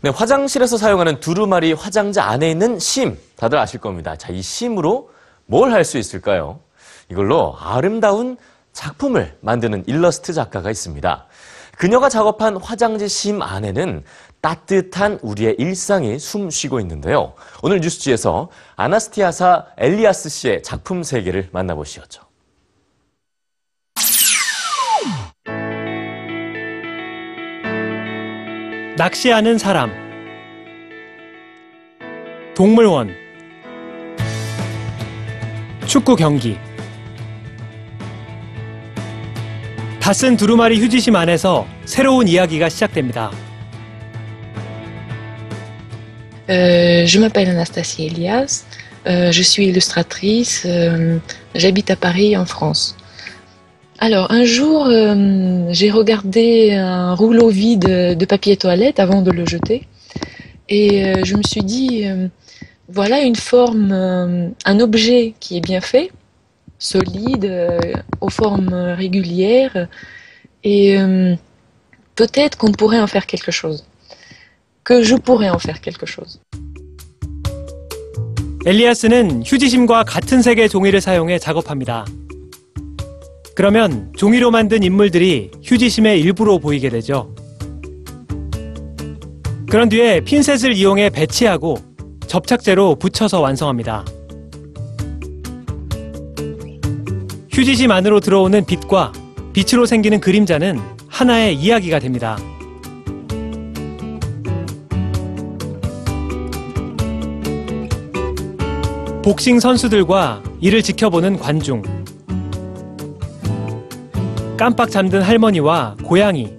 네, 화장실에서 사용하는 두루마리 화장지 안에 있는 심, 다들 아실 겁니다. 자, 이 심으로 뭘 할 수 있을까요? 이걸로 아름다운 작품을 만드는 일러스트 작가가 있습니다. 그녀가 작업한 화장지 심 안에는 따뜻한 우리의 일상이 숨 쉬고 있는데요. 오늘 뉴스지에서 아나스티아사 엘리아스 씨의 작품 세계를 만나보시죠. 낚시하는 사람 동물원 축구 경기 다쓴 두루마리 휴지심 안에서 새로운 이야기가 시작됩니다. Euh, je m'appelle Anastasie Elias, euh, je suis illustratrice, euh, j'habite à Paris en France. Alors un jour, euh, j'ai regardé un rouleau vide de papier toilette avant de le jeter et euh, je me suis dit, euh, voilà une forme, euh, un objet qui est bien fait, solide, euh, aux formes régulières et euh, peut-être qu'on pourrait en faire quelque chose. que je pourrais en faire quelque chose. 엘리아스는 휴지심과 같은 색의 종이를 사용해 작업합니다. 그러면 종이로 만든 인물들이 휴지심의 일부로 보이게 되죠. 그런 뒤에 핀셋을 이용해 배치하고 접착제로 붙여서 완성합니다. 휴지심 안으로 들어오는 빛과 빛으로 생기는 그림자는 하나의 이야기가 됩니다. 복싱 선수들과 이를 지켜보는 관중. 깜빡 잠든 할머니와 고양이.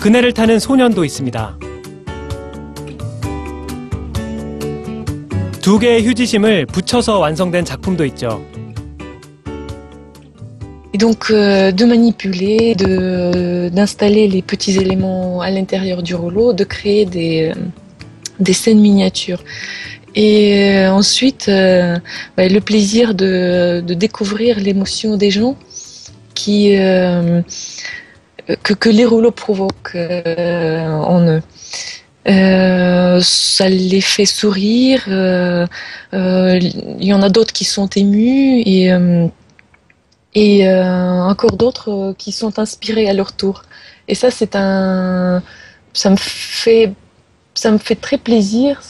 그네를 타는 소년도 있습니다. 두 개의 휴지심을 붙여서 완성된 작품도 있죠. Et donc euh, de manipuler, de d'installer les petits éléments à l'intérieur du rouleau, de créer des, euh, des scènes miniatures. Et euh, ensuite, euh, bah, le plaisir de, découvrir l'émotion des gens qui, euh, que, les rouleaux provoquent en eux. Ça les fait sourire. Il y en a d'autres qui sont émus et et encore d'autres qui sont inspirés à leur tour. Et ça, c'est un, ça me fait, ça me fait très plaisir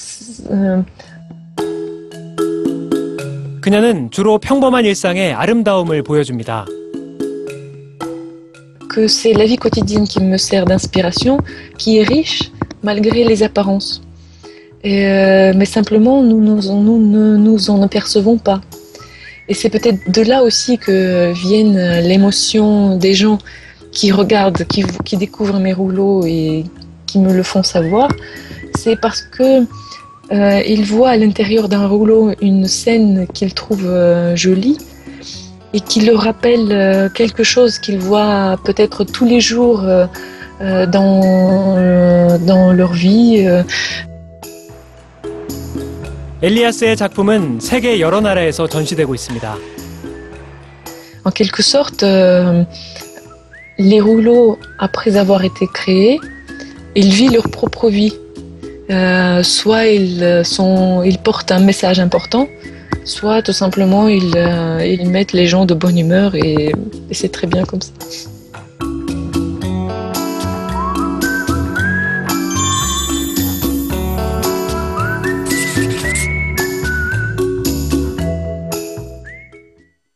euh, 그녀는 주로 평범한 일상의 아름다움을 보여줍니다. que c'est la vie quotidienne qui me sert d'inspiration, qui est riche malgré les apparences. Et, euh, mais simplement, nous, nous, nous ne nous en apercevons pas. Et c'est peut-être de là aussi que viennent l'émotion des gens qui regardent, qui, qui découvrent mes rouleaux et qui me le font savoir. C'est parce que euh, ils voient à l'intérieur d'un rouleau une scène qu'ils trouvent euh, jolie et qui leur rappelle euh, quelque chose qu'ils voient peut-être tous les jours euh, euh, dans, euh, dans leur vie. euh. 엘리아스의 작품은 세계 여러 나라에서 전시되고 있습니다. En quelque sorte, euh, les rouleaux, après avoir été créés, ils vivent leur propre vie. Euh, soit ils, sont, ils portent un message important, soit tout simplement ils, euh, ils mettent les gens de bonne humeur et, et c'est très bien comme ça.